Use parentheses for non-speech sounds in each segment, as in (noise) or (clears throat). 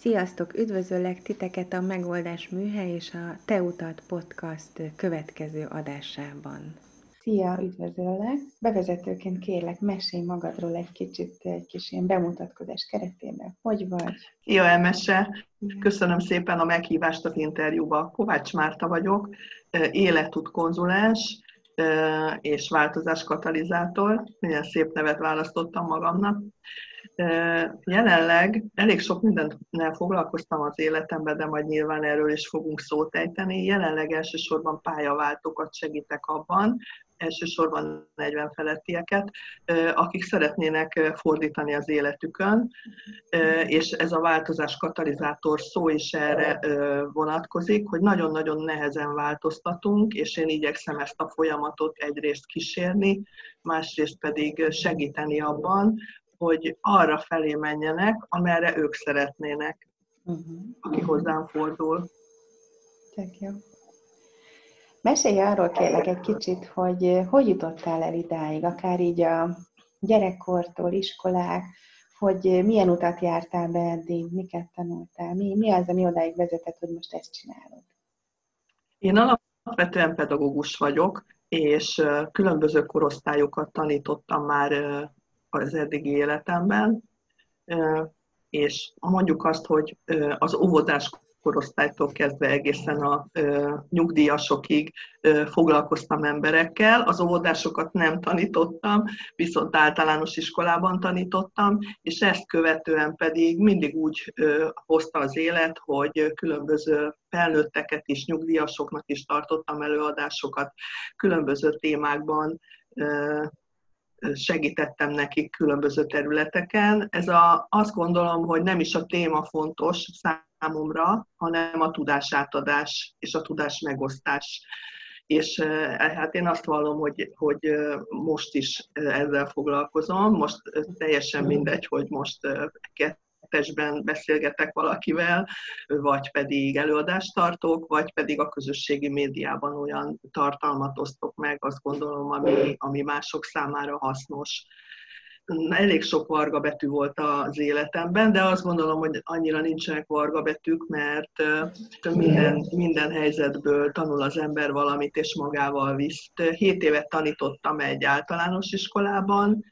Sziasztok! Üdvözöllek titeket a Megoldás Műhely és a Te Utat podcast következő adásában. Szia, üdvözöllek! Bevezetőként kérlek, mesélj magadról egy kicsit, egy kis ilyen bemutatkozás keretében. Hogy vagy? Szia, Emese! Köszönöm szépen a meghívást az interjúba. Kovács Márta vagyok, életút konzulens és változás katalizátor. Milyen szép nevet választottam magamnak. Jelenleg elég sok mindennel foglalkoztam az életemben, de majd nyilván erről is fogunk szót ejteni. Jelenleg elsősorban pályaváltókat segítek abban, elsősorban 40 felettieket, akik szeretnének fordítani az életükön, és ez a változás katalizátor szó is erre vonatkozik, hogy nagyon-nagyon nehezen változtatunk, és én igyekszem ezt a folyamatot egyrészt kísérni, másrészt pedig segíteni abban, hogy arra felé menjenek, amerre ők szeretnének, uh-huh. aki hozzám fordul. Tök jó. Mesélj arról kérlek egy kicsit, hogy hogy jutottál el idáig, akár így a gyerekkortól, iskolák, hogy milyen utat jártál be eddig, miket tanultál, mi, mi az, ami odáig vezetett, hogy most ezt csinálod? Én alapvetően pedagógus vagyok, és különböző korosztályokat tanítottam már az eddigi életemben, és mondjuk azt, hogy az óvodás korosztálytól kezdve egészen a nyugdíjasokig foglalkoztam emberekkel. Az óvodásokat nem tanítottam, viszont általános iskolában tanítottam, és ezt követően pedig mindig úgy hozta az élet, hogy különböző felnőtteket is, nyugdíjasoknak is tartottam előadásokat különböző témákban, segítettem nekik különböző területeken. Ez a, azt gondolom, hogy nem is a téma fontos számomra, hanem a tudásátadás és a tudás megosztás. És hát én azt vallom, hogy, hogy most is ezzel foglalkozom, most teljesen mindegy, hogy most kettesben beszélgetek valakivel, vagy pedig előadást tartok, vagy pedig a közösségi médiában olyan tartalmat osztok meg, azt gondolom, ami, ami mások számára hasznos elég sok varga betű volt az életemben, de azt gondolom, hogy annyira nincsenek varga betűk, mert minden, minden helyzetből tanul az ember valamit, és magával visz. Hét évet tanítottam egy általános iskolában,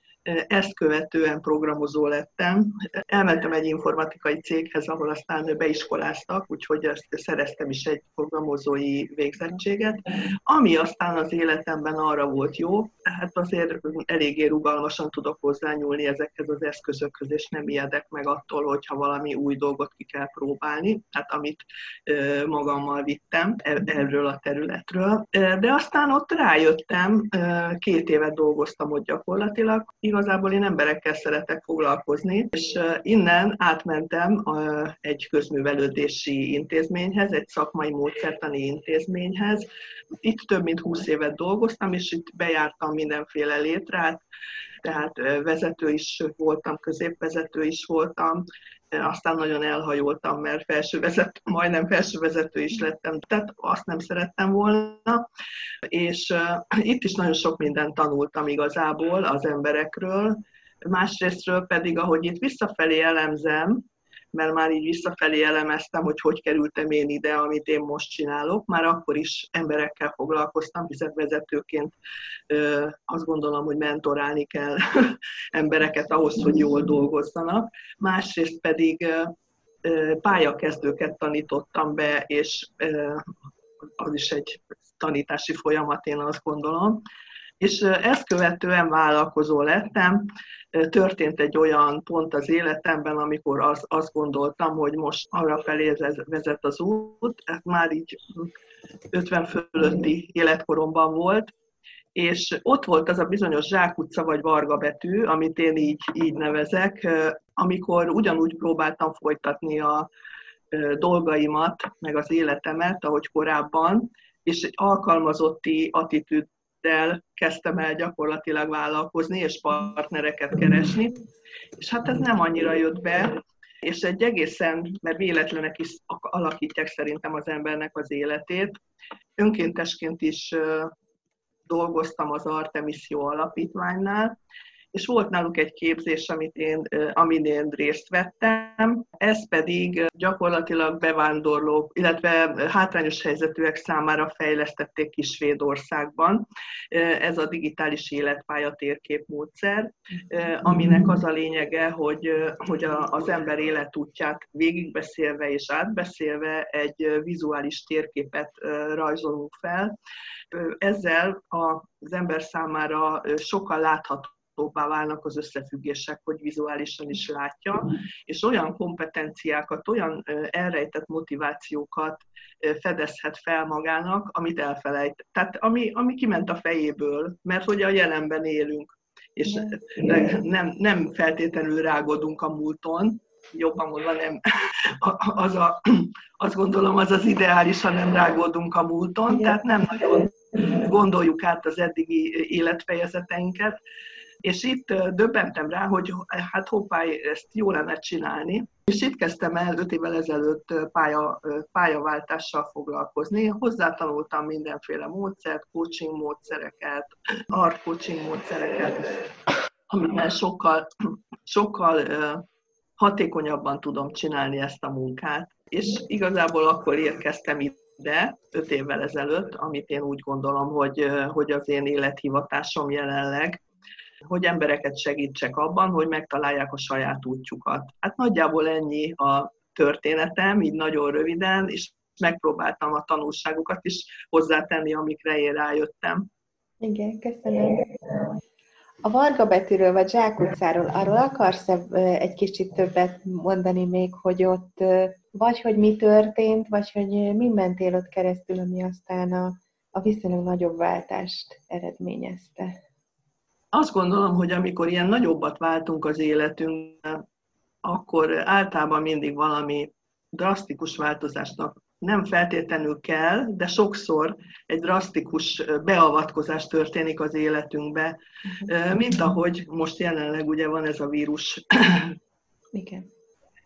ezt követően programozó lettem. Elmentem egy informatikai céghez, ahol aztán beiskoláztak, úgyhogy ezt szereztem is egy programozói végzettséget, ami aztán az életemben arra volt jó, hát azért eléggé rugalmasan tudok hozzányúlni ezekhez az eszközökhöz, és nem ijedek meg attól, hogyha valami új dolgot ki kell próbálni, hát amit magammal vittem e-, erről a területről. De aztán ott rájöttem, két évet dolgoztam ott gyakorlatilag, igazából én emberekkel szeretek foglalkozni, és innen átmentem egy közművelődési intézményhez, egy szakmai módszertani intézményhez. Itt több mint 20 évet dolgoztam, és itt bejártam mindenféle létrát, tehát vezető is voltam, középvezető is voltam, aztán nagyon elhajoltam, mert felsővezető, majdnem felsővezető is lettem, tehát azt nem szerettem volna, és itt is nagyon sok mindent tanultam igazából az emberekről, másrésztről pedig, ahogy itt visszafelé elemzem, mert már így visszafelé elemeztem, hogy hogy kerültem én ide, amit én most csinálok. Már akkor is emberekkel foglalkoztam, hiszen vezetőként azt gondolom, hogy mentorálni kell (laughs) embereket ahhoz, hogy jól dolgozzanak. Másrészt pedig pályakezdőket tanítottam be, és az is egy tanítási folyamat, én azt gondolom és ezt követően vállalkozó lettem. Történt egy olyan pont az életemben, amikor az, azt gondoltam, hogy most arra felé vezet az út, ez már így 50 fölötti életkoromban volt, és ott volt az a bizonyos zsákutca vagy varga betű, amit én így, így nevezek, amikor ugyanúgy próbáltam folytatni a dolgaimat, meg az életemet, ahogy korábban, és egy alkalmazotti attitűd el kezdtem el gyakorlatilag vállalkozni és partnereket keresni, és hát ez nem annyira jött be, és egy egészen, mert véletlenek is alakítják szerintem az embernek az életét. Önkéntesként is dolgoztam az Artemis Jó Alapítványnál, és volt náluk egy képzés, amit én, amin én részt vettem, ez pedig gyakorlatilag bevándorlók, illetve hátrányos helyzetűek számára fejlesztették ki Svédországban. Ez a digitális életpálya térképmódszer, aminek az a lényege, hogy, hogy az ember életútját végigbeszélve és átbeszélve egy vizuális térképet rajzolunk fel. Ezzel az ember számára sokkal látható láthatóbbá válnak az összefüggések, hogy vizuálisan is látja, és olyan kompetenciákat, olyan elrejtett motivációkat fedezhet fel magának, amit elfelejt. Tehát ami, ami kiment a fejéből, mert hogy a jelenben élünk, és nem, nem feltétlenül rágodunk a múlton, jobban mondva nem, az a, azt gondolom, az az ideális, ha nem rágódunk a múlton, tehát nem nagyon gondoljuk át az eddigi életfejezeteinket, és itt döbbentem rá, hogy hát hoppá, ezt jó lenne csinálni. És itt kezdtem el öt évvel ezelőtt pálya, pályaváltással foglalkozni. Hozzátanultam mindenféle módszert, coaching módszereket, art coaching módszereket, amivel sokkal, sokkal hatékonyabban tudom csinálni ezt a munkát. És igazából akkor érkeztem ide, öt évvel ezelőtt, amit én úgy gondolom, hogy, hogy az én élethivatásom jelenleg, hogy embereket segítsek abban, hogy megtalálják a saját útjukat. Hát nagyjából ennyi a történetem, így nagyon röviden, és megpróbáltam a tanulságokat is hozzátenni, amikre én rájöttem. Igen, köszönöm. A Varga Betűről, vagy Zsákutcáról, arról akarsz egy kicsit többet mondani még, hogy ott vagy hogy mi történt, vagy hogy mi mentél ott keresztül, ami aztán a, a viszonylag nagyobb váltást eredményezte? Azt gondolom, hogy amikor ilyen nagyobbat váltunk az életünkben, akkor általában mindig valami drasztikus változásnak nem feltétlenül kell, de sokszor egy drasztikus beavatkozás történik az életünkbe, mhm. mint ahogy most jelenleg ugye van ez a vírus. Igen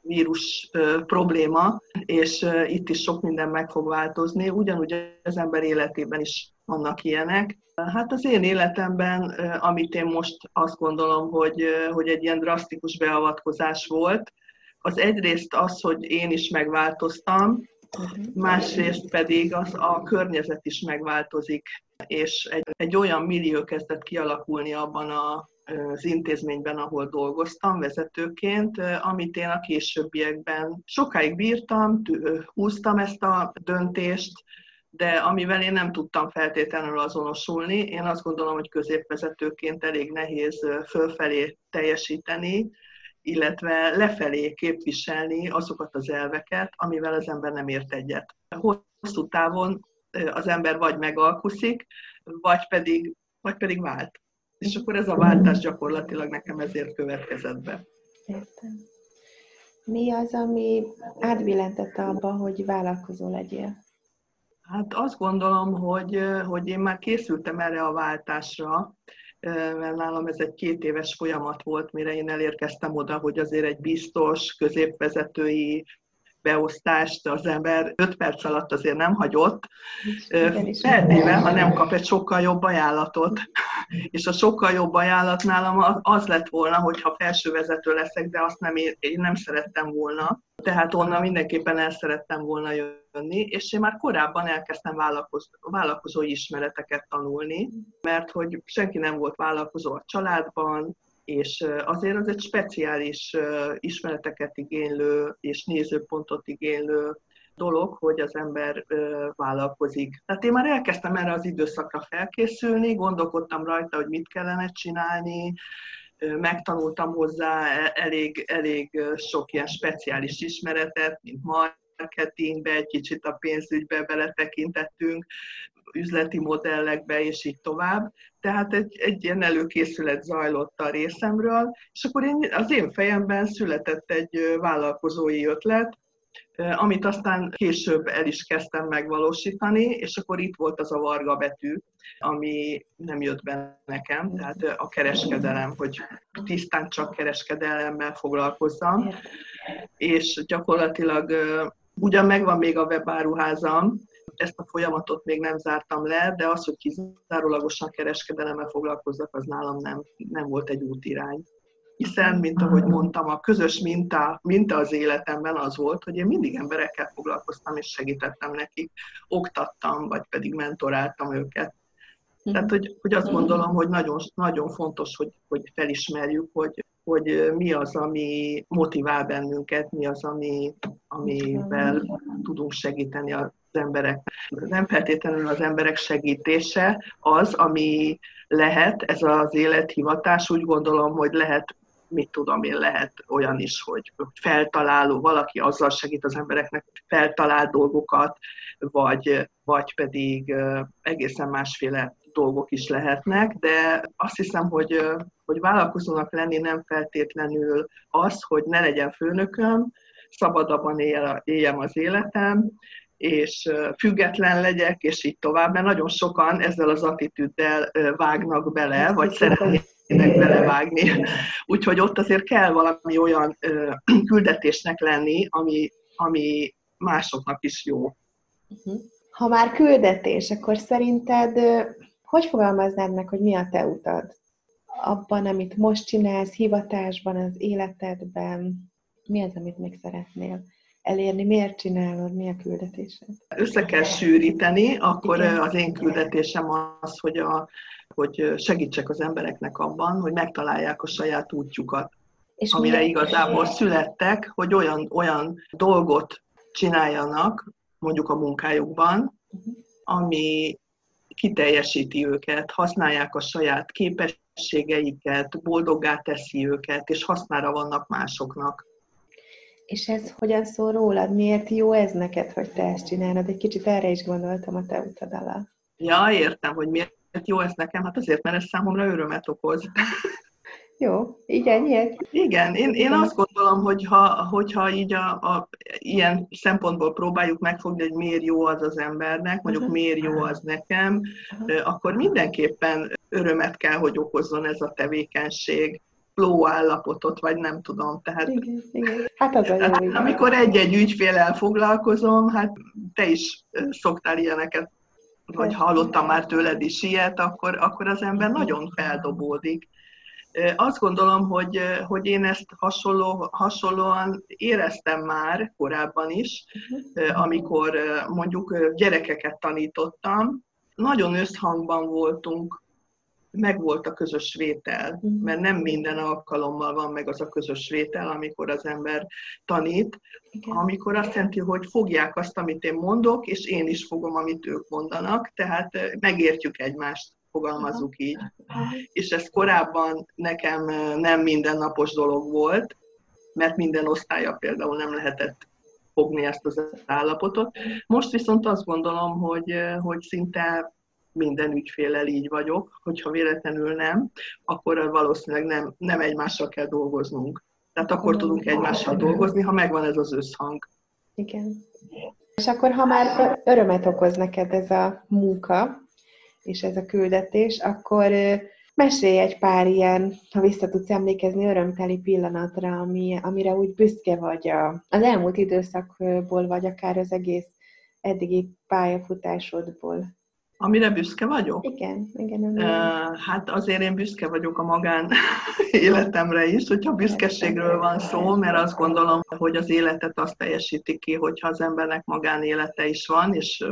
vírus probléma, és itt is sok minden meg fog változni. Ugyanúgy az ember életében is vannak ilyenek. Hát az én életemben, amit én most azt gondolom, hogy, hogy egy ilyen drasztikus beavatkozás volt, az egyrészt az, hogy én is megváltoztam, másrészt pedig az a környezet is megváltozik, és egy, egy olyan millió kezdett kialakulni abban a az intézményben, ahol dolgoztam vezetőként, amit én a későbbiekben sokáig bírtam, húztam ezt a döntést, de amivel én nem tudtam feltétlenül azonosulni, én azt gondolom, hogy középvezetőként elég nehéz fölfelé teljesíteni, illetve lefelé képviselni azokat az elveket, amivel az ember nem ért egyet. Hosszú távon az ember vagy megalkuszik, vagy pedig, vagy pedig vált. És akkor ez a váltás gyakorlatilag nekem ezért következett be. Értem. Mi az, ami átbillentette abba, hogy vállalkozó legyél? Hát azt gondolom, hogy, hogy én már készültem erre a váltásra, mert nálam ez egy két éves folyamat volt, mire én elérkeztem oda, hogy azért egy biztos, középvezetői beosztást az ember 5 perc alatt azért nem hagyott, feltéve, ha nem kap egy sokkal jobb ajánlatot. (laughs) És a sokkal jobb ajánlat nálam az lett volna, hogyha felsővezető leszek, de azt nem, én nem szerettem volna. Tehát onnan mindenképpen el szerettem volna jönni, és én már korábban elkezdtem vállalkozó, vállalkozói ismereteket tanulni, mert hogy senki nem volt vállalkozó a családban, és azért az egy speciális ismereteket igénylő és nézőpontot igénylő dolog, hogy az ember vállalkozik. Tehát én már elkezdtem erre az időszakra felkészülni, gondolkodtam rajta, hogy mit kellene csinálni, megtanultam hozzá e, elég, elég sok ilyen speciális ismeretet, mint marketingbe, egy kicsit a pénzügybe beletekintettünk, üzleti modellekbe, és így tovább. Tehát egy, egy ilyen előkészület zajlott a részemről, és akkor én, az én fejemben született egy vállalkozói ötlet, amit aztán később el is kezdtem megvalósítani, és akkor itt volt az a varga betű, ami nem jött be nekem, tehát a kereskedelem, hogy tisztán csak kereskedelemmel foglalkozzam, és gyakorlatilag ugyan megvan még a webáruházam, ezt a folyamatot még nem zártam le, de az, hogy kizárólagosan kereskedelemmel foglalkozzak, az nálam nem, nem volt egy útirány. Hiszen, mint ahogy mondtam, a közös minta, minta az életemben az volt, hogy én mindig emberekkel foglalkoztam, és segítettem nekik, oktattam, vagy pedig mentoráltam őket. Tehát, hogy, hogy azt gondolom, hogy nagyon, nagyon fontos, hogy, hogy felismerjük, hogy, hogy mi az, ami motivál bennünket, mi az, ami, amivel tudunk segíteni az emberek. Nem feltétlenül az emberek segítése az, ami lehet, ez az élethivatás, úgy gondolom, hogy lehet mit tudom én, lehet olyan is, hogy feltaláló, valaki azzal segít az embereknek, feltalál dolgokat, vagy, vagy pedig egészen másféle dolgok is lehetnek, de azt hiszem, hogy, hogy vállalkozónak lenni nem feltétlenül az, hogy ne legyen főnököm, szabadabban él, éljem az életem, és független legyek, és így tovább, mert nagyon sokan ezzel az attitűddel vágnak bele, vagy szeretnének belevágni. Úgyhogy ott azért kell valami olyan (clears throat) küldetésnek lenni, ami, ami másoknak is jó. Ha már küldetés, akkor szerinted hogy fogalmaznád meg, hogy mi a te utad? Abban, amit most csinálsz, hivatásban, az életedben, mi az, amit még szeretnél elérni? Miért csinálod? Mi a küldetésed? Össze kell sűríteni, akkor Igen. az én küldetésem az, hogy, a, hogy segítsek az embereknek abban, hogy megtalálják a saját útjukat. És amire miért? igazából születtek, hogy olyan, olyan dolgot csináljanak, mondjuk a munkájukban, uh-huh. ami kiteljesíti őket, használják a saját képességeiket, boldoggá teszi őket, és hasznára vannak másoknak. És ez hogyan szól rólad? Miért jó ez neked, hogy te ezt csinálod? Egy kicsit erre is gondoltam a te utad alá. Ja, értem, hogy miért jó ez nekem. Hát azért, mert ez számomra örömet okoz. Jó, így ennyi? Igen, én, én azt gondolom, hogy ha, hogyha így a, a, ilyen szempontból próbáljuk megfogni, hogy miért jó az az embernek, mondjuk uh-huh. miért jó az nekem, uh-huh. akkor mindenképpen örömet kell, hogy okozzon ez a tevékenység flow állapotot, vagy nem tudom. Tehát, igen, igen. Hát az tehát jó, amikor egy-egy ügyfélel foglalkozom, hát te is szoktál ilyeneket, vagy hallottam már tőled is ilyet, akkor, akkor az ember nagyon feldobódik. Azt gondolom, hogy, hogy én ezt hasonló, hasonlóan éreztem már korábban is, uh-huh. amikor mondjuk gyerekeket tanítottam. Nagyon összhangban voltunk, meg volt a közös vétel, uh-huh. mert nem minden alkalommal van meg az a közös vétel, amikor az ember tanít, Igen. amikor azt jelenti, hogy fogják azt, amit én mondok, és én is fogom, amit ők mondanak, tehát megértjük egymást fogalmazzuk így. És ez korábban nekem nem mindennapos dolog volt, mert minden osztálya például nem lehetett fogni ezt az állapotot. Most viszont azt gondolom, hogy, hogy szinte minden ügyfélel így vagyok, hogyha véletlenül nem, akkor valószínűleg nem, nem egymással kell dolgoznunk. Tehát akkor tudunk egymással dolgozni, ha megvan ez az összhang. Igen. És akkor, ha már örömet okoz neked ez a munka, és ez a küldetés, akkor mesélj egy pár ilyen, ha vissza tudsz emlékezni, örömteli pillanatra, ami, amire úgy büszke vagy a, az elmúlt időszakból, vagy akár az egész eddigi pályafutásodból. Amire büszke vagyok? Igen, igen. Uh, hát azért én büszke vagyok a magán (laughs) életemre is, hogyha büszkeségről van szó, mert azt gondolom, hogy az életet azt teljesíti ki, hogyha az embernek magánélete is van, és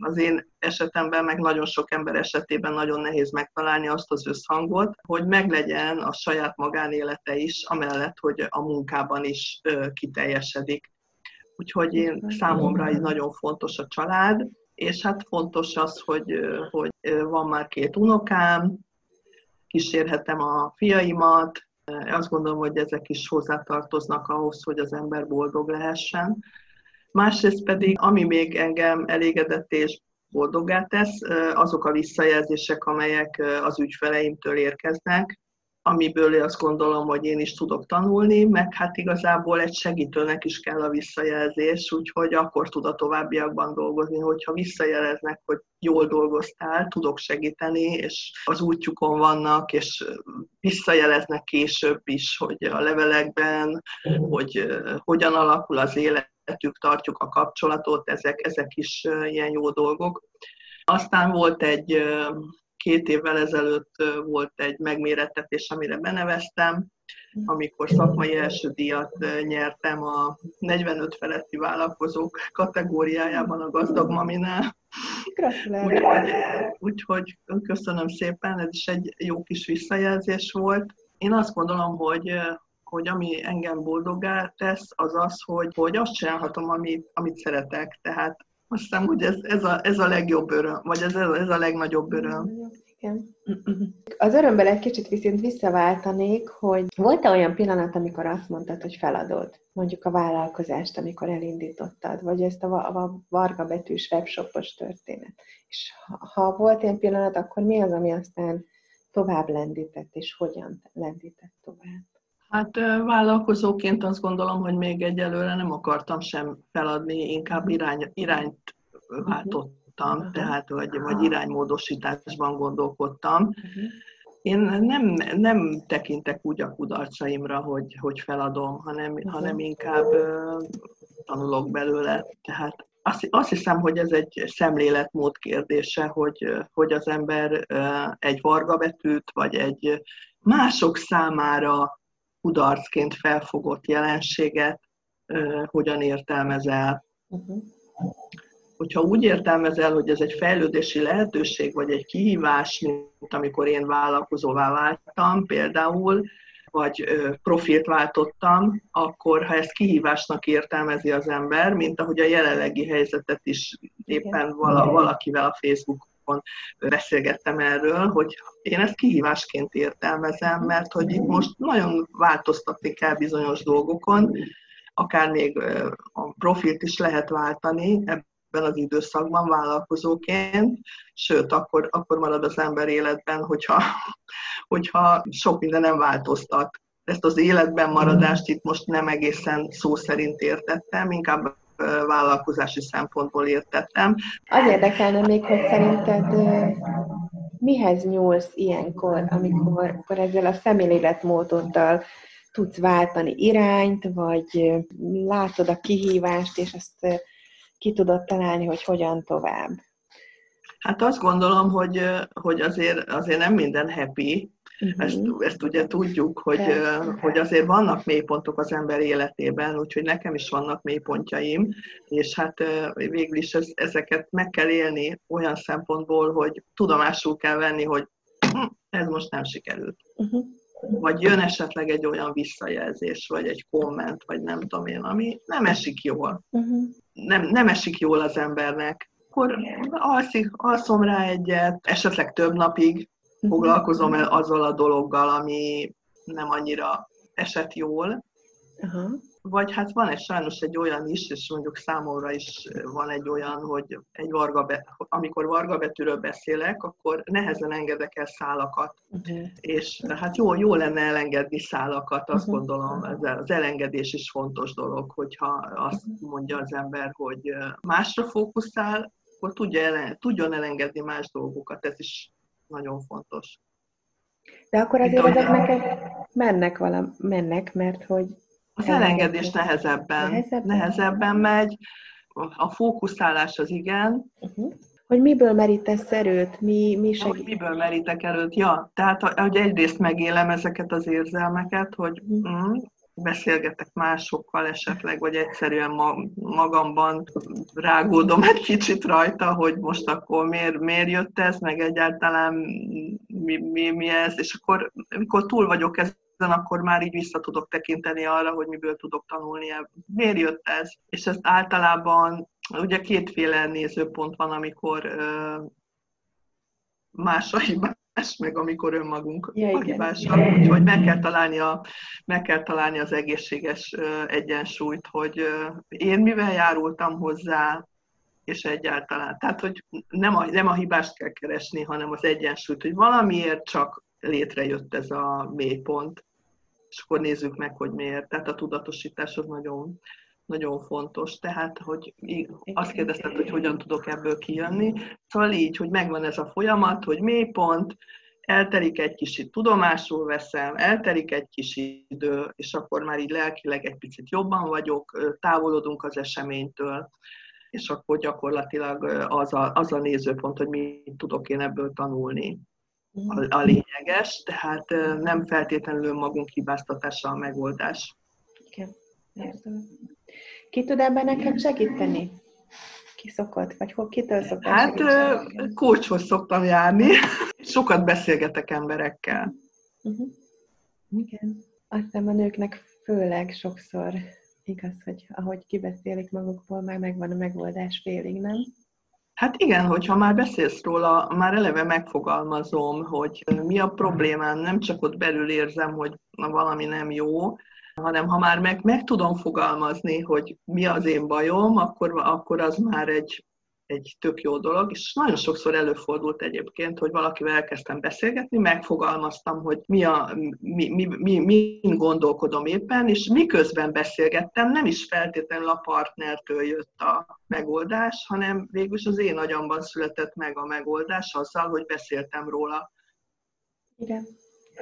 az én esetemben, meg nagyon sok ember esetében nagyon nehéz megtalálni azt az összhangot, hogy meglegyen a saját magánélete is, amellett, hogy a munkában is kiteljesedik. Úgyhogy én számomra így nagyon fontos a család, és hát fontos az, hogy, hogy van már két unokám, kísérhetem a fiaimat, azt gondolom, hogy ezek is hozzátartoznak ahhoz, hogy az ember boldog lehessen. Másrészt pedig, ami még engem elégedett és boldogá tesz, azok a visszajelzések, amelyek az ügyfeleimtől érkeznek, amiből azt gondolom, hogy én is tudok tanulni, meg hát igazából egy segítőnek is kell a visszajelzés, úgyhogy akkor tud a továbbiakban dolgozni, hogyha visszajeleznek, hogy jól dolgoztál, tudok segíteni, és az útjukon vannak, és visszajeleznek később is, hogy a levelekben, hogy hogyan alakul az élet, szeretjük, tartjuk a kapcsolatot, ezek, ezek is ilyen jó dolgok. Aztán volt egy két évvel ezelőtt volt egy megmérettetés, amire beneveztem, amikor szakmai első díjat nyertem a 45 feletti vállalkozók kategóriájában a Gazdag Maminál. Úgyhogy, úgyhogy köszönöm szépen, ez is egy jó kis visszajelzés volt. Én azt gondolom, hogy hogy ami engem boldogá tesz, az az, hogy, hogy azt csinálhatom, amit, amit szeretek. Tehát azt hiszem, hogy ez, ez, a, ez a legjobb öröm, vagy ez, ez a legnagyobb öröm. Igen. Az örömben egy kicsit viszont visszaváltanék, hogy volt-e olyan pillanat, amikor azt mondtad, hogy feladod? Mondjuk a vállalkozást, amikor elindítottad, vagy ezt a, a varga betűs webshopos történet. És ha, ha volt ilyen pillanat, akkor mi az, ami aztán tovább lendített, és hogyan lendített tovább? Hát vállalkozóként azt gondolom, hogy még egyelőre nem akartam sem feladni, inkább irány, irányt váltott gondolkodtam, uh-huh. tehát vagy, vagy iránymódosításban gondolkodtam. Uh-huh. Én nem, nem tekintek úgy a kudarcaimra, hogy, hogy feladom, hanem, uh-huh. hanem inkább uh, tanulok belőle. Tehát azt, azt hiszem, hogy ez egy szemléletmód kérdése, hogy, hogy az ember egy vargabetűt, vagy egy mások számára kudarcként felfogott jelenséget hogyan értelmezel. Uh-huh hogyha úgy értelmezel, hogy ez egy fejlődési lehetőség, vagy egy kihívás, mint amikor én vállalkozóvá váltam például, vagy profilt váltottam, akkor ha ezt kihívásnak értelmezi az ember, mint ahogy a jelenlegi helyzetet is éppen vala, valakivel a Facebookon beszélgettem erről, hogy én ezt kihívásként értelmezem, mert hogy itt most nagyon változtatni kell bizonyos dolgokon, akár még a profilt is lehet váltani, ebben az időszakban vállalkozóként, sőt, akkor, akkor marad az ember életben, hogyha, hogyha sok minden nem változtat. Ezt az életben maradást itt most nem egészen szó szerint értettem, inkább vállalkozási szempontból értettem. Az érdekelne még, hogy szerinted mihez nyúlsz ilyenkor, amikor, amikor ezzel a szemléletmódoddal tudsz váltani irányt, vagy látod a kihívást, és azt ki tudod találni, hogy hogyan tovább? Hát azt gondolom, hogy, hogy azért, azért nem minden happy, Uh-huh. Ezt, ezt ugye tudjuk, hogy, hogy azért vannak mélypontok az ember életében, úgyhogy nekem is vannak mélypontjaim, és hát végül is ez, ezeket meg kell élni olyan szempontból, hogy tudomásul kell venni, hogy hm, ez most nem sikerült. Uh-huh. Vagy jön esetleg egy olyan visszajelzés, vagy egy komment, vagy nem tudom én, ami nem esik jól. Uh-huh nem, nem esik jól az embernek, akkor alszik, alszom rá egyet, esetleg több napig mhm. Foglalkozom el azzal a dologgal, ami nem annyira esett jól. Uh-huh vagy hát van egy sajnos egy olyan is, és mondjuk számomra is van egy olyan, hogy egy varga be, amikor varga betűről beszélek, akkor nehezen engedek el szálakat. Uh-huh. És hát jó, jó lenne elengedni szálakat, azt uh-huh. gondolom, ez az elengedés is fontos dolog, hogyha azt mondja az ember, hogy másra fókuszál, akkor tudja elen, tudjon elengedni más dolgokat, ez is nagyon fontos. De akkor azért ezek neked mennek, valam, mennek, mert hogy az elengedés nehezebben, nehezebben, nehezebben megy, a fókuszálás az igen. Uh-huh. Hogy miből merítesz erőt? Mi, mi segít? Hogy miből merítek erőt? Ja, tehát hogy egyrészt megélem ezeket az érzelmeket, hogy uh-huh. mm, beszélgetek másokkal esetleg, vagy egyszerűen magamban rágódom egy kicsit rajta, hogy most akkor miért, miért jött ez, meg egyáltalán mi, mi, mi ez, és akkor amikor túl vagyok ezen akkor már így vissza tudok tekinteni arra, hogy miből tudok tanulni, miért jött ez. És ezt általában, ugye kétféle nézőpont van, amikor más a hibás, meg amikor önmagunk ja, a hibásak. Úgyhogy meg kell, találni a, meg kell találni az egészséges egyensúlyt, hogy én mivel járultam hozzá, és egyáltalán. Tehát, hogy nem a, nem a hibást kell keresni, hanem az egyensúlyt, hogy valamiért csak létrejött ez a mélypont, és akkor nézzük meg, hogy miért. Tehát a tudatosítás az nagyon, nagyon fontos. Tehát, hogy azt kérdezted, hogy hogyan tudok ebből kijönni. Szóval így, hogy megvan ez a folyamat, hogy mélypont, eltelik egy kicsit, tudomásul veszem, eltelik egy kis idő, és akkor már így lelkileg egy picit jobban vagyok, távolodunk az eseménytől, és akkor gyakorlatilag az a, az a nézőpont, hogy mit tudok én ebből tanulni a, a lényeges, tehát nem feltétlenül magunk hibáztatása a megoldás. Igen, értem. Ki tud ebben nekem segíteni? Ki szokott? Vagy hol, kitől szokott Hát kócshoz szoktam járni. (laughs) Sokat beszélgetek emberekkel. Uh-huh. Igen. Aztán a nőknek főleg sokszor igaz, hogy ahogy kibeszélik magukból, már megvan a megoldás félig, nem? Hát igen, hogyha már beszélsz róla, már eleve megfogalmazom, hogy mi a problémám, nem csak ott belül érzem, hogy valami nem jó, hanem ha már meg, meg tudom fogalmazni, hogy mi az én bajom, akkor, akkor az már egy, egy tök jó dolog, és nagyon sokszor előfordult egyébként, hogy valakivel elkezdtem beszélgetni, megfogalmaztam, hogy mi a, mi, mi, mi, mi gondolkodom éppen, és miközben beszélgettem, nem is feltétlenül a partnertől jött a megoldás, hanem végül az én agyamban született meg a megoldás azzal, hogy beszéltem róla. Igen.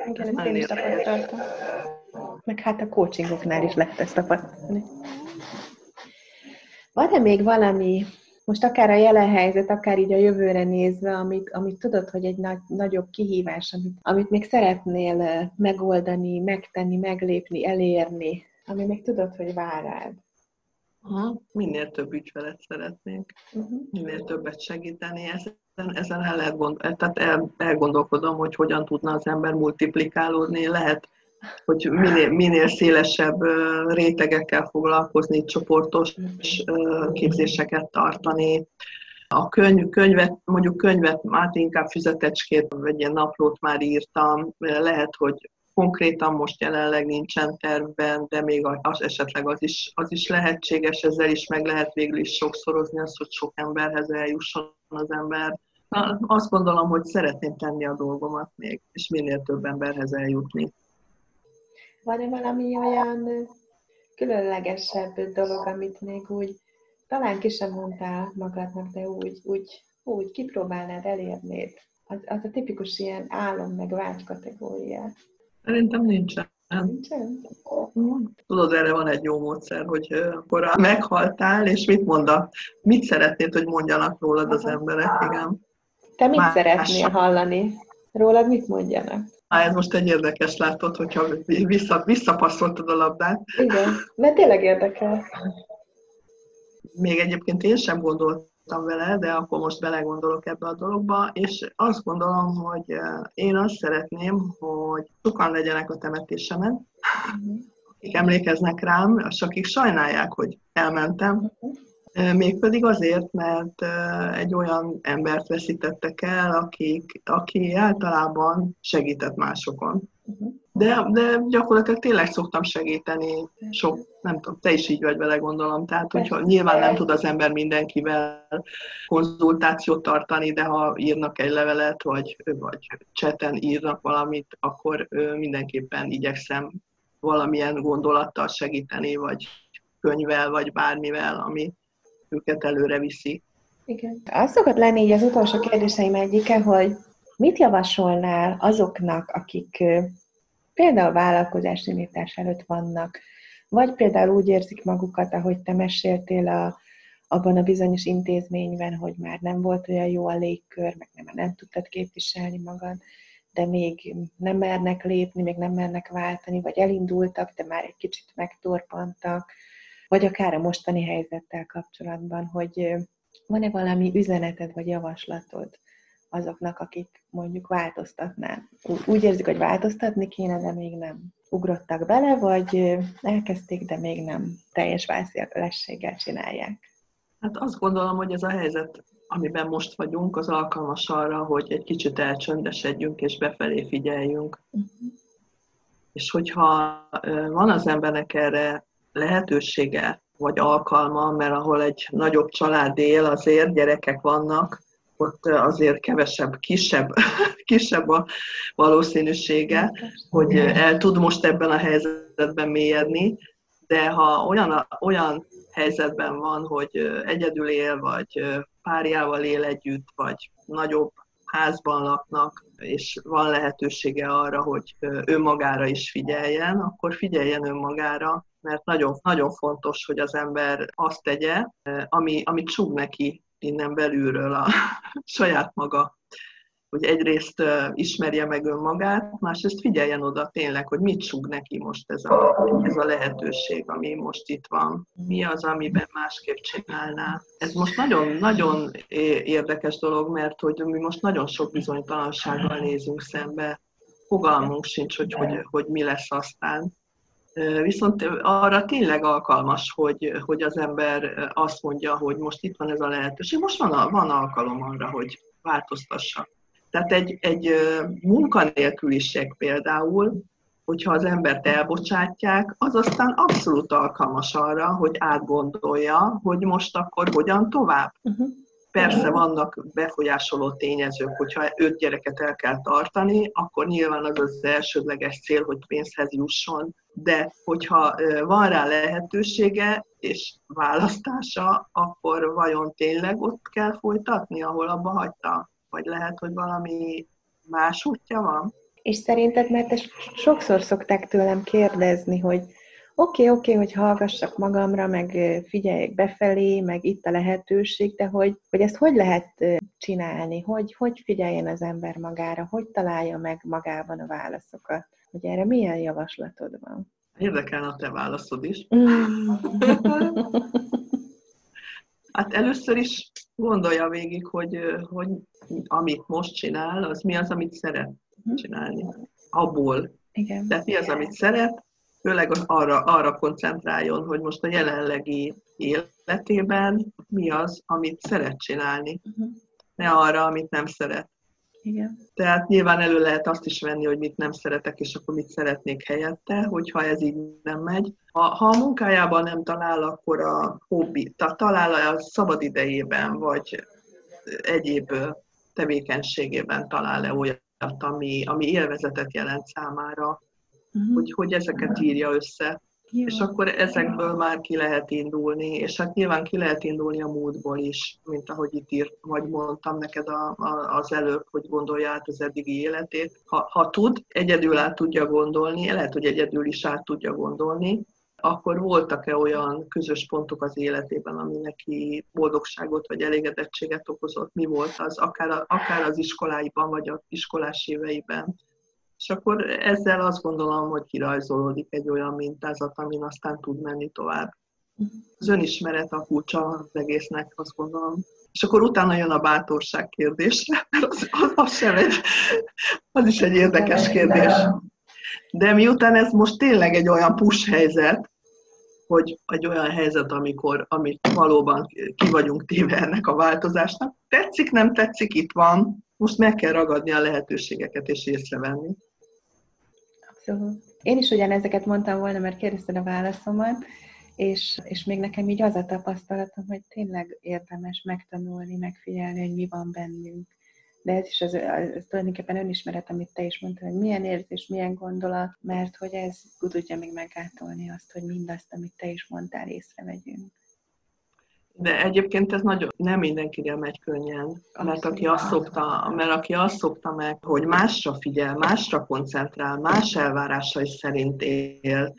Igen, ezt én is tapasztaltam. Meg hát a coachingoknál is lehet ezt tapasztalni. Van-e még valami, most akár a jelen helyzet, akár így a jövőre nézve, amit, amit tudod, hogy egy nagy, nagyobb kihívás, amit, amit még szeretnél megoldani, megtenni, meglépni, elérni, ami még tudod, hogy vár rád? Aha, minél több ügyfelet szeretnénk, uh-huh. minél többet segíteni. Ezen, ezen el lehet gond, tehát el, elgondolkodom, hogy hogyan tudna az ember multiplikálódni. Lehet hogy minél, minél szélesebb rétegekkel foglalkozni, csoportos képzéseket tartani. A könyv, könyvet, mondjuk könyvet, hát inkább füzetecskét, vagy ilyen naplót már írtam. Lehet, hogy konkrétan most jelenleg nincsen tervben, de még az esetleg az is, az is lehetséges, ezzel is meg lehet végül is sokszorozni azt, hogy sok emberhez eljusson az ember. Azt gondolom, hogy szeretném tenni a dolgomat még, és minél több emberhez eljutni. Van-e valami olyan különlegesebb dolog, amit még úgy, talán ki sem mondtál magadnak, de úgy, úgy, úgy kipróbálnád, elérnéd? Az, az a tipikus ilyen álom meg vágy kategória. Szerintem nincsen. Nincsen? Tudod, erre van egy jó módszer, hogy akkor meghaltál, és mit mondak? Mit szeretnéd, hogy mondjanak rólad az emberek? Igen. Te mit Más. szeretnél hallani? Rólad mit mondjanak? Á, ez most egy érdekes látod, hogyha vissza, visszapasszoltad a labdát. Igen, mert tényleg érdekel. Még egyébként én sem gondoltam vele, de akkor most belegondolok ebbe a dologba, és azt gondolom, hogy eh, én azt szeretném, hogy sokan legyenek a temetésemen, akik emlékeznek rám, és akik sajnálják, hogy elmentem, uh-huh Mégpedig azért, mert egy olyan embert veszítettek el, akik, aki általában segített másokon. Uh-huh. De, de gyakorlatilag tényleg szoktam segíteni, sok, nem tudom, te is így vagy vele gondolom, tehát hogyha nyilván nem tud az ember mindenkivel konzultációt tartani, de ha írnak egy levelet, vagy, vagy cseten írnak valamit, akkor mindenképpen igyekszem valamilyen gondolattal segíteni, vagy könyvvel, vagy bármivel, ami, őket előre viszi. Igen. Az szokott lenni így az utolsó kérdéseim egyike, hogy mit javasolnál azoknak, akik például vállalkozás indítás előtt vannak, vagy például úgy érzik magukat, ahogy te meséltél a, abban a bizonyos intézményben, hogy már nem volt olyan jó a légkör, meg nem, nem tudtad képviselni magad, de még nem mernek lépni, még nem mernek váltani, vagy elindultak, de már egy kicsit megtorpantak, vagy akár a mostani helyzettel kapcsolatban, hogy van-e valami üzeneted vagy javaslatod azoknak, akik mondjuk változtatnál. Úgy érzik, hogy változtatni kéne, de még nem ugrottak bele, vagy elkezdték, de még nem teljes vászélességgel csinálják. Hát azt gondolom, hogy ez a helyzet, amiben most vagyunk, az alkalmas arra, hogy egy kicsit elcsöndesedjünk és befelé figyeljünk. Uh-huh. És hogyha van az embernek erre lehetősége vagy alkalma, mert ahol egy nagyobb család él, azért gyerekek vannak, ott azért kevesebb, kisebb, (laughs) kisebb a valószínűsége, hogy el tud most ebben a helyzetben mélyedni, de ha olyan, olyan helyzetben van, hogy egyedül él, vagy párjával él együtt, vagy nagyobb házban laknak, és van lehetősége arra, hogy önmagára is figyeljen, akkor figyeljen önmagára, mert nagyon, nagyon fontos, hogy az ember azt tegye, ami, amit csúg neki innen belülről a (laughs) saját maga hogy egyrészt ismerje meg önmagát, másrészt figyeljen oda tényleg, hogy mit sug neki most ez a, ez a lehetőség, ami most itt van. Mi az, amiben másképp csinálná. Ez most nagyon-nagyon érdekes dolog, mert hogy mi most nagyon sok bizonytalansággal nézünk szembe. Fogalmunk sincs, hogy, hogy, hogy mi lesz aztán. Viszont arra tényleg alkalmas, hogy, hogy az ember azt mondja, hogy most itt van ez a lehetőség, most van, van alkalom arra, hogy változtassak. Tehát egy, egy munkanélküliség például, hogyha az embert elbocsátják, az aztán abszolút alkalmas arra, hogy átgondolja, hogy most akkor hogyan tovább. Uh-huh. Persze vannak befolyásoló tényezők, hogyha öt gyereket el kell tartani, akkor nyilván az az elsődleges cél, hogy pénzhez jusson, de hogyha van rá lehetősége és választása, akkor vajon tényleg ott kell folytatni, ahol abba hagyta? Vagy lehet, hogy valami más útja van? És szerinted, mert ezt sokszor szokták tőlem kérdezni, hogy oké, okay, oké, okay, hogy hallgassak magamra, meg figyeljek befelé, meg itt a lehetőség, de hogy, hogy ezt hogy lehet csinálni? Hogy, hogy figyeljen az ember magára? Hogy találja meg magában a válaszokat? Hogy erre milyen javaslatod van? Érdekelne a te válaszod is. Mm. hát először is gondolja végig, hogy, hogy amit most csinál, az mi az, amit szeret mhm. csinálni. Abból. Igen. Tehát mi az, amit szeret, főleg arra, arra koncentráljon, hogy most a jelenlegi életében mi az, amit szeret csinálni. Uh-huh. Ne arra, amit nem szeret. Igen. Tehát nyilván elő lehet azt is venni, hogy mit nem szeretek, és akkor mit szeretnék helyette, hogyha ez így nem megy. Ha, ha a munkájában nem talál, akkor a hobbi, tehát talál a szabad idejében, vagy egyéb tevékenységében talál-e olyat, ami, ami élvezetet jelent számára, uh-huh. hogy, hogy ezeket írja össze. Jó. És akkor ezekből már ki lehet indulni, és hát nyilván ki lehet indulni a múltból is, mint ahogy itt írt, vagy mondtam neked a, a, az előbb, hogy gondolja át az eddigi életét. Ha, ha tud, egyedül át tudja gondolni, lehet, hogy egyedül is át tudja gondolni, akkor voltak-e olyan közös pontok az életében, ami neki boldogságot vagy elégedettséget okozott? Mi volt az, akár, akár az iskoláiban, vagy az iskolás éveiben? És akkor ezzel azt gondolom, hogy kirajzolódik egy olyan mintázat, amin aztán tud menni tovább. Az önismeret a kulcsa az egésznek, azt gondolom. És akkor utána jön a bátorság kérdése, mert az, az, az sem egy, az is egy érdekes kérdés. De miután ez most tényleg egy olyan push helyzet, hogy egy olyan helyzet, amikor, amit valóban ki vagyunk téve ennek a változásnak, tetszik, nem tetszik, itt van, most meg kell ragadni a lehetőségeket és észrevenni. Abszolút. Én is ugyanezeket mondtam volna, mert kérdezted a válaszomat, és, és még nekem így az a tapasztalatom, hogy tényleg érdemes megtanulni, megfigyelni, hogy mi van bennünk. De ez is az, az tulajdonképpen önismeret, amit te is mondtad, hogy milyen érzés, milyen gondolat, mert hogy ez tudja még megátolni azt, hogy mindazt, amit te is mondtál, észrevegyünk. De egyébként ez nagyon nem mindenkire megy könnyen, mert aki, azt szokta, mert aki azt szokta meg, hogy másra figyel, másra koncentrál, más elvárásai szerint él,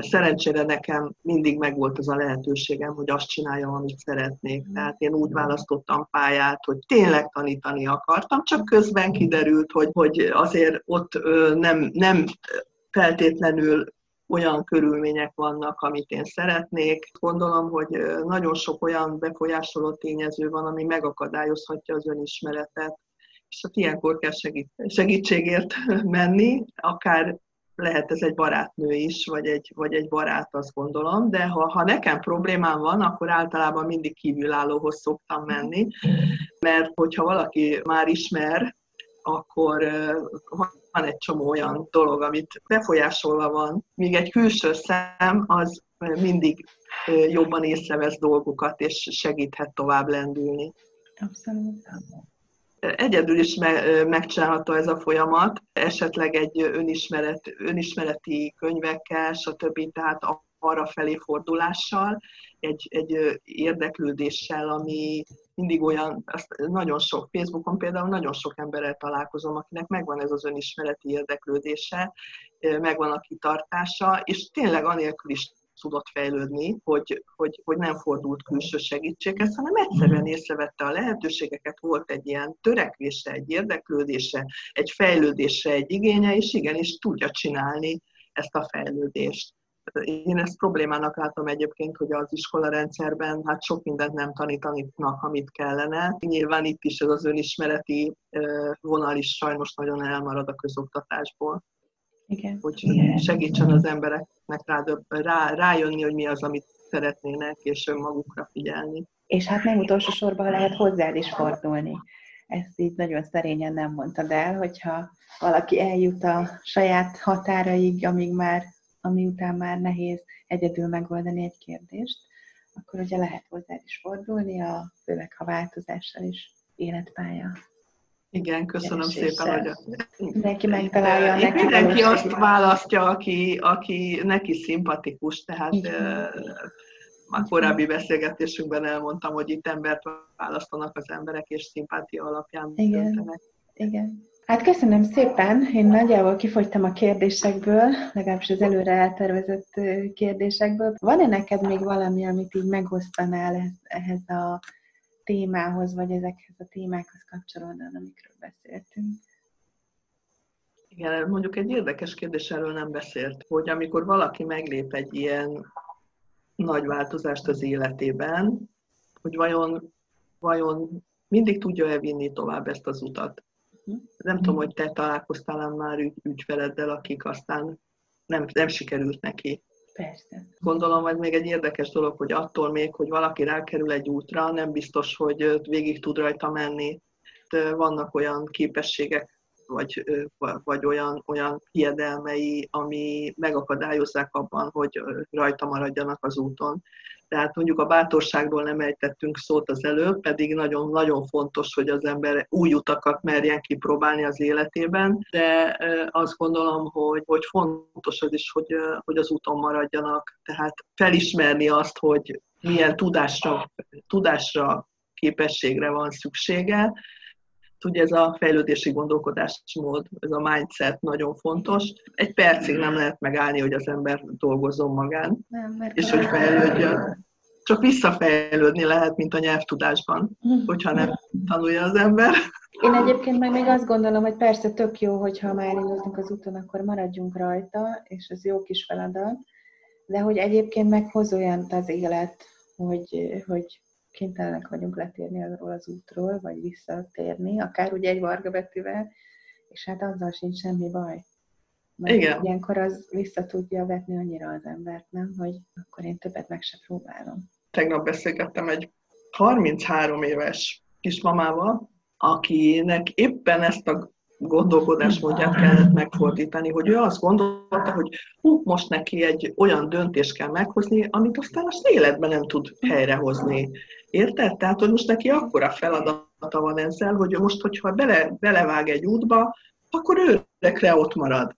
Szerencsére nekem mindig megvolt az a lehetőségem, hogy azt csináljam, amit szeretnék. Tehát én úgy választottam pályát, hogy tényleg tanítani akartam, csak közben kiderült, hogy, hogy azért ott nem, nem feltétlenül olyan körülmények vannak, amit én szeretnék. Gondolom, hogy nagyon sok olyan befolyásoló tényező van, ami megakadályozhatja az önismeretet, és hát ilyenkor kell segít, segítségért (laughs) menni, akár lehet ez egy barátnő is, vagy egy, vagy egy barát, azt gondolom, de ha, ha nekem problémám van, akkor általában mindig kívülállóhoz szoktam menni, mert hogyha valaki már ismer, akkor van egy csomó olyan dolog, amit befolyásolva van, míg egy külső szem az mindig jobban észrevesz dolgokat, és segíthet tovább lendülni. Abszolút egyedül is me- megcsinálható ez a folyamat, esetleg egy önismeret, önismereti könyvekkel, stb. Tehát arra felé fordulással, egy, egy érdeklődéssel, ami, mindig olyan, azt nagyon sok, Facebookon például nagyon sok emberrel találkozom, akinek megvan ez az önismereti érdeklődése, megvan a kitartása, és tényleg anélkül is tudott fejlődni, hogy, hogy, hogy nem fordult külső segítséghez, hanem egyszerűen észrevette a lehetőségeket, volt egy ilyen törekvése, egy érdeklődése, egy fejlődése, egy igénye, és igenis tudja csinálni ezt a fejlődést. Én ezt problémának látom egyébként, hogy az iskola rendszerben hát sok mindent nem tanítanak, amit kellene. Nyilván itt is ez az önismereti vonal is sajnos nagyon elmarad a közoktatásból. Igen. Hogy segítsen az embereknek rá, rá, rájönni, hogy mi az, amit szeretnének, és önmagukra figyelni. És hát nem utolsó sorban lehet hozzád is fordulni. Ezt így nagyon szerényen nem mondtad el, hogyha valaki eljut a saját határaig, amíg már, ami után már nehéz egyedül megoldani egy kérdést, akkor ugye lehet hozzád is fordulni, a, főleg ha változással is életpálya igen, köszönöm szépen, hogy a... mindenki megtalálja. Neki mindenki azt választja, aki, aki neki szimpatikus, tehát a korábbi beszélgetésünkben elmondtam, hogy itt embert választanak az emberek, és szimpátia alapján Igen. Döntenek. Igen. Hát köszönöm szépen, én nagyjából kifogytam a kérdésekből, legalábbis az előre eltervezett kérdésekből. Van-e neked még valami, amit így megosztanál ehhez a témához, vagy ezekhez a témákhoz kapcsolódóan, amikről beszéltünk? Igen, mondjuk egy érdekes kérdés erről nem beszélt, hogy amikor valaki meglép egy ilyen nagy változást az életében, hogy vajon, vajon mindig tudja-e vinni tovább ezt az utat. Nem tudom, hogy te találkoztál már ügy, ügyfeleddel, akik aztán nem, nem sikerült neki Persze. Gondolom, hogy még egy érdekes dolog, hogy attól még, hogy valaki rákerül egy útra, nem biztos, hogy végig tud rajta menni. Vannak olyan képességek, vagy, vagy olyan, olyan hiedelmei, ami megakadályozzák abban, hogy rajta maradjanak az úton. Tehát mondjuk a bátorságról nem ejtettünk szót az előbb, pedig nagyon-nagyon fontos, hogy az ember új utakat merjen kipróbálni az életében, de azt gondolom, hogy, hogy fontos az is, hogy, hogy az úton maradjanak, tehát felismerni azt, hogy milyen tudásra, tudásra képességre van szüksége, ugye ez a fejlődési gondolkodásmód, ez a mindset nagyon fontos. Egy percig nem lehet megállni, hogy az ember dolgozzon magán, nem, és hogy fejlődjön. Csak visszafejlődni lehet, mint a nyelvtudásban, hogyha nem tanulja az ember. Én egyébként meg még azt gondolom, hogy persze tök jó, hogyha már indultunk az úton, akkor maradjunk rajta, és ez jó kis feladat, de hogy egyébként meg hoz az élet, hogy, hogy kénytelenek vagyunk letérni arról az útról, vagy visszatérni, akár ugye egy varga betűvel, és hát azzal sincs semmi baj. Mert Igen. ilyenkor az vissza tudja vetni annyira az embert, nem, hogy akkor én többet meg se próbálom. Tegnap beszélgettem egy 33 éves kismamával, akinek éppen ezt a gondolkodásmódját kellett megfordítani, hogy ő azt gondolta, hogy hú, most neki egy olyan döntést kell meghozni, amit aztán az életben nem tud helyrehozni. Érted? Tehát, hogy most neki akkora feladata van ezzel, hogy most, hogyha bele, belevág egy útba, akkor őrekre ott marad.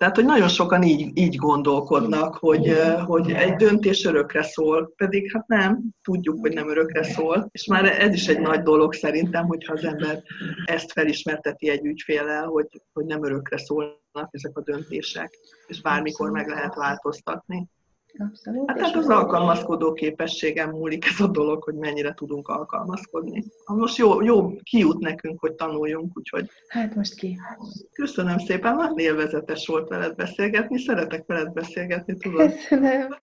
Tehát, hogy nagyon sokan így, így gondolkodnak, hogy, hogy egy döntés örökre szól, pedig hát nem, tudjuk, hogy nem örökre szól, és már ez is egy nagy dolog szerintem, hogyha az ember ezt felismerteti egy ügyfélel, hogy, hogy nem örökre szólnak ezek a döntések, és bármikor meg lehet változtatni. Abszolút. Hát, hát az alkalmazkodó képességem múlik ez a dolog, hogy mennyire tudunk alkalmazkodni. Most jó, jó kiút nekünk, hogy tanuljunk, úgyhogy... Hát most ki. Köszönöm szépen, nagyon élvezetes volt veled beszélgetni, szeretek veled beszélgetni, tudod. Köszönöm.